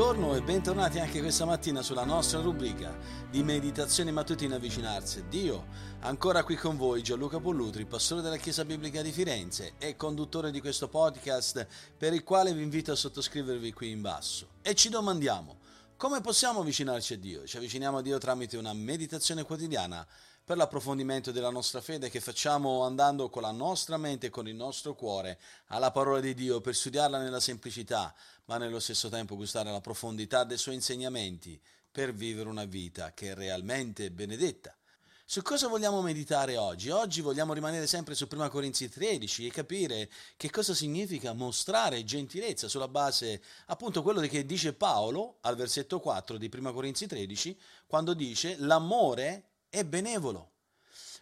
buongiorno e bentornati anche questa mattina sulla nostra rubrica di meditazione mattutina avvicinarsi a Dio. Ancora qui con voi Gianluca Pollutri, pastore della Chiesa Biblica di Firenze e conduttore di questo podcast per il quale vi invito a sottoscrivervi qui in basso. E ci domandiamo, come possiamo avvicinarci a Dio? Ci avviciniamo a Dio tramite una meditazione quotidiana per l'approfondimento della nostra fede che facciamo andando con la nostra mente e con il nostro cuore alla parola di Dio per studiarla nella semplicità, ma nello stesso tempo gustare la profondità dei suoi insegnamenti per vivere una vita che è realmente benedetta. Su cosa vogliamo meditare oggi? Oggi vogliamo rimanere sempre su 1 Corinzi 13 e capire che cosa significa mostrare gentilezza sulla base appunto quello che dice Paolo al versetto 4 di 1 Corinzi 13 quando dice l'amore è benevolo.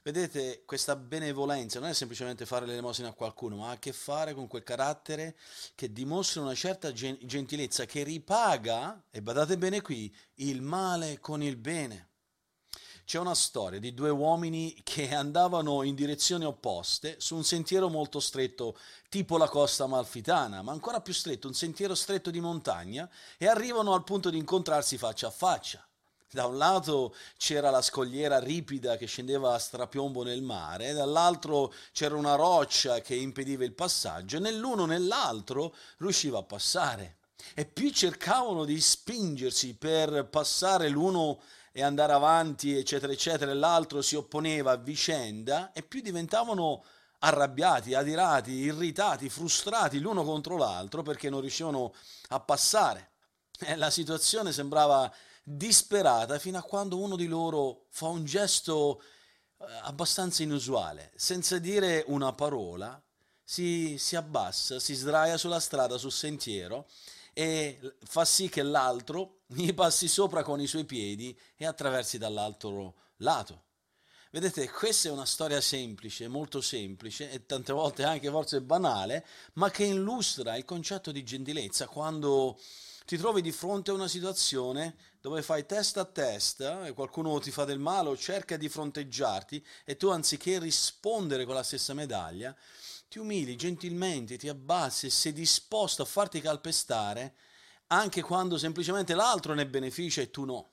Vedete, questa benevolenza non è semplicemente fare l'elemosina a qualcuno, ma ha a che fare con quel carattere che dimostra una certa gentilezza, che ripaga, e badate bene qui, il male con il bene. C'è una storia di due uomini che andavano in direzioni opposte su un sentiero molto stretto, tipo la costa malfitana, ma ancora più stretto, un sentiero stretto di montagna, e arrivano al punto di incontrarsi faccia a faccia. Da un lato c'era la scogliera ripida che scendeva a strapiombo nel mare, dall'altro c'era una roccia che impediva il passaggio e nell'uno nell'altro riusciva a passare. E più cercavano di spingersi per passare l'uno e andare avanti, eccetera, eccetera, e l'altro si opponeva a vicenda, e più diventavano arrabbiati, adirati, irritati, frustrati l'uno contro l'altro perché non riuscivano a passare. E la situazione sembrava disperata fino a quando uno di loro fa un gesto eh, abbastanza inusuale, senza dire una parola, si, si abbassa, si sdraia sulla strada, sul sentiero e fa sì che l'altro gli passi sopra con i suoi piedi e attraversi dall'altro lato. Vedete, questa è una storia semplice, molto semplice e tante volte anche forse banale, ma che illustra il concetto di gentilezza quando ti trovi di fronte a una situazione dove fai testa a testa e qualcuno ti fa del male o cerca di fronteggiarti e tu anziché rispondere con la stessa medaglia, ti umili gentilmente, ti abbassi e sei disposto a farti calpestare anche quando semplicemente l'altro ne beneficia e tu no.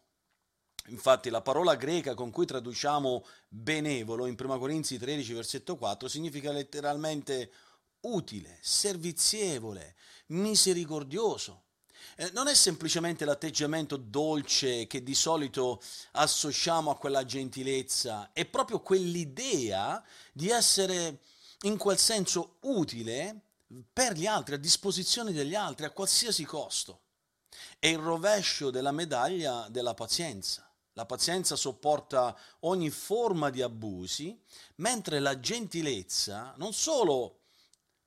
Infatti la parola greca con cui traduciamo benevolo in 1 Corinzi 13 versetto 4 significa letteralmente utile, servizievole, misericordioso. Eh, non è semplicemente l'atteggiamento dolce che di solito associamo a quella gentilezza, è proprio quell'idea di essere in quel senso utile per gli altri, a disposizione degli altri, a qualsiasi costo. È il rovescio della medaglia della pazienza. La pazienza sopporta ogni forma di abusi, mentre la gentilezza non solo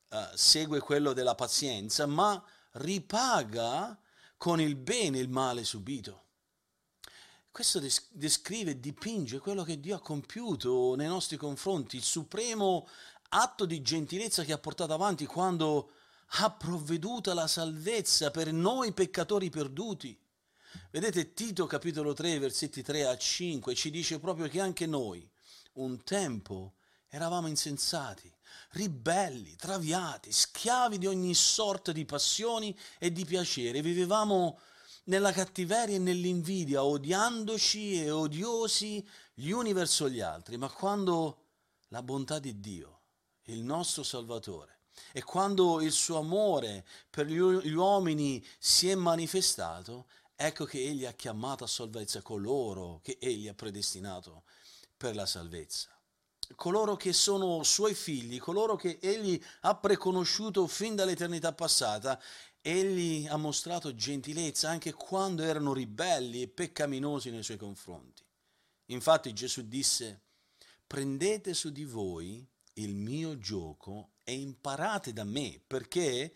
eh, segue quello della pazienza, ma ripaga con il bene il male subito. Questo descrive dipinge quello che Dio ha compiuto nei nostri confronti, il supremo atto di gentilezza che ha portato avanti quando ha provveduto alla salvezza per noi peccatori perduti. Vedete Tito capitolo 3 versetti 3 a 5 ci dice proprio che anche noi un tempo eravamo insensati, ribelli, traviati, schiavi di ogni sorta di passioni e di piacere. Vivevamo nella cattiveria e nell'invidia, odiandoci e odiosi gli uni verso gli altri. Ma quando la bontà di Dio, il nostro Salvatore, e quando il suo amore per gli uomini si è manifestato, ecco che Egli ha chiamato a salvezza coloro che Egli ha predestinato per la salvezza coloro che sono suoi figli, coloro che egli ha preconosciuto fin dall'eternità passata, egli ha mostrato gentilezza anche quando erano ribelli e peccaminosi nei suoi confronti. Infatti Gesù disse, prendete su di voi il mio gioco e imparate da me, perché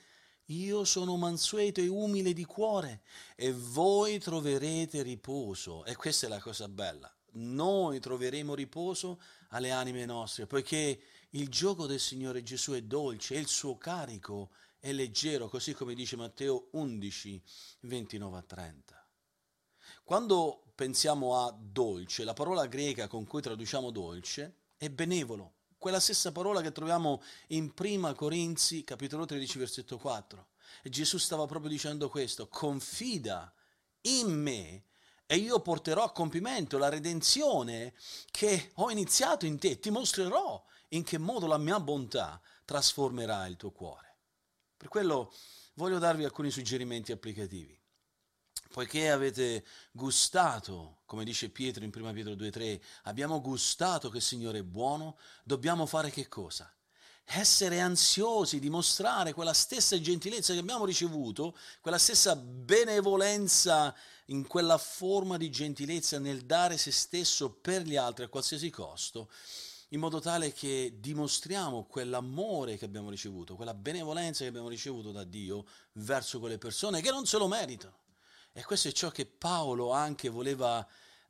io sono mansueto e umile di cuore e voi troverete riposo. E questa è la cosa bella noi troveremo riposo alle anime nostre, poiché il gioco del Signore Gesù è dolce e il suo carico è leggero, così come dice Matteo 11, 29 a 30. Quando pensiamo a dolce, la parola greca con cui traduciamo dolce è benevolo, quella stessa parola che troviamo in Prima Corinzi capitolo 13 versetto 4. E Gesù stava proprio dicendo questo, confida in me e io porterò a compimento la redenzione che ho iniziato in te. Ti mostrerò in che modo la mia bontà trasformerà il tuo cuore. Per quello voglio darvi alcuni suggerimenti applicativi. Poiché avete gustato, come dice Pietro in 1 Pietro 2,3, abbiamo gustato che il Signore è buono, dobbiamo fare che cosa? essere ansiosi di mostrare quella stessa gentilezza che abbiamo ricevuto, quella stessa benevolenza in quella forma di gentilezza nel dare se stesso per gli altri a qualsiasi costo, in modo tale che dimostriamo quell'amore che abbiamo ricevuto, quella benevolenza che abbiamo ricevuto da Dio verso quelle persone che non se lo meritano. E questo è ciò che Paolo anche voleva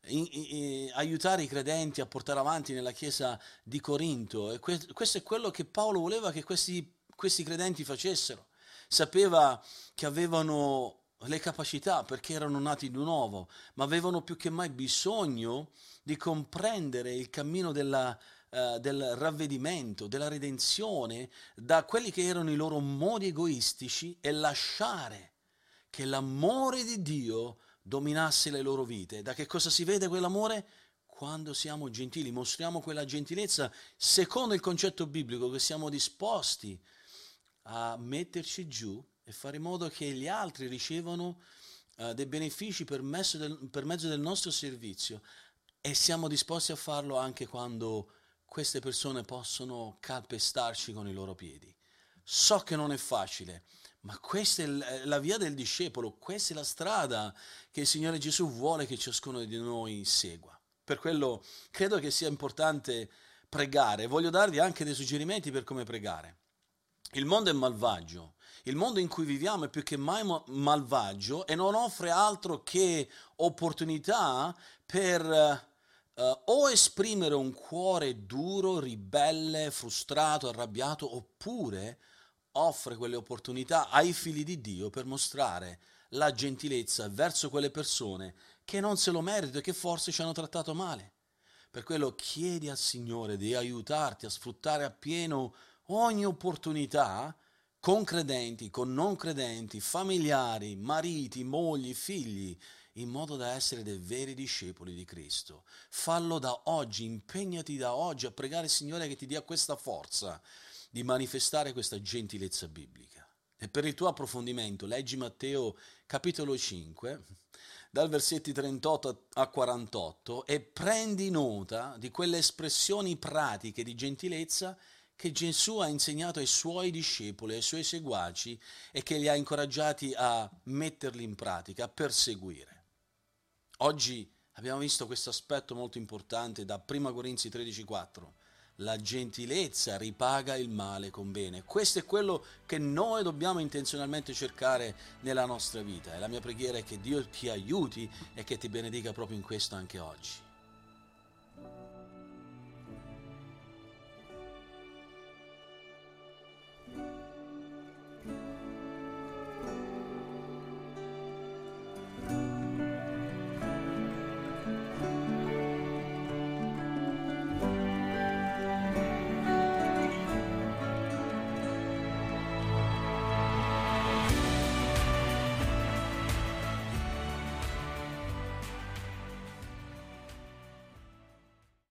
in, in, aiutare i credenti a portare avanti nella chiesa di Corinto. E que- questo è quello che Paolo voleva che questi, questi credenti facessero. Sapeva che avevano le capacità perché erano nati di nuovo, ma avevano più che mai bisogno di comprendere il cammino della, uh, del ravvedimento, della redenzione da quelli che erano i loro modi egoistici e lasciare che l'amore di Dio dominasse le loro vite. Da che cosa si vede quell'amore? Quando siamo gentili, mostriamo quella gentilezza secondo il concetto biblico che siamo disposti a metterci giù e fare in modo che gli altri ricevano uh, dei benefici per, del, per mezzo del nostro servizio e siamo disposti a farlo anche quando queste persone possono calpestarci con i loro piedi. So che non è facile, ma questa è eh, la via del discepolo, questa è la strada che il Signore Gesù vuole che ciascuno di noi segua. Per quello credo che sia importante pregare. Voglio darvi anche dei suggerimenti per come pregare. Il mondo è malvagio, il mondo in cui viviamo è più che mai malvagio e non offre altro che opportunità per uh, o esprimere un cuore duro, ribelle, frustrato, arrabbiato, oppure offre quelle opportunità ai figli di Dio per mostrare la gentilezza verso quelle persone che non se lo meritano e che forse ci hanno trattato male. Per quello chiedi al Signore di aiutarti a sfruttare appieno ogni opportunità con credenti, con non credenti, familiari, mariti, mogli, figli, in modo da essere dei veri discepoli di Cristo. Fallo da oggi, impegnati da oggi a pregare il Signore che ti dia questa forza di manifestare questa gentilezza biblica. E per il tuo approfondimento leggi Matteo capitolo 5, dal versetti 38 a 48 e prendi nota di quelle espressioni pratiche di gentilezza che Gesù ha insegnato ai suoi discepoli, ai suoi seguaci e che li ha incoraggiati a metterli in pratica, a perseguire. Oggi abbiamo visto questo aspetto molto importante da 1 Corinzi 13:4 la gentilezza ripaga il male con bene. Questo è quello che noi dobbiamo intenzionalmente cercare nella nostra vita e la mia preghiera è che Dio ti aiuti e che ti benedica proprio in questo anche oggi.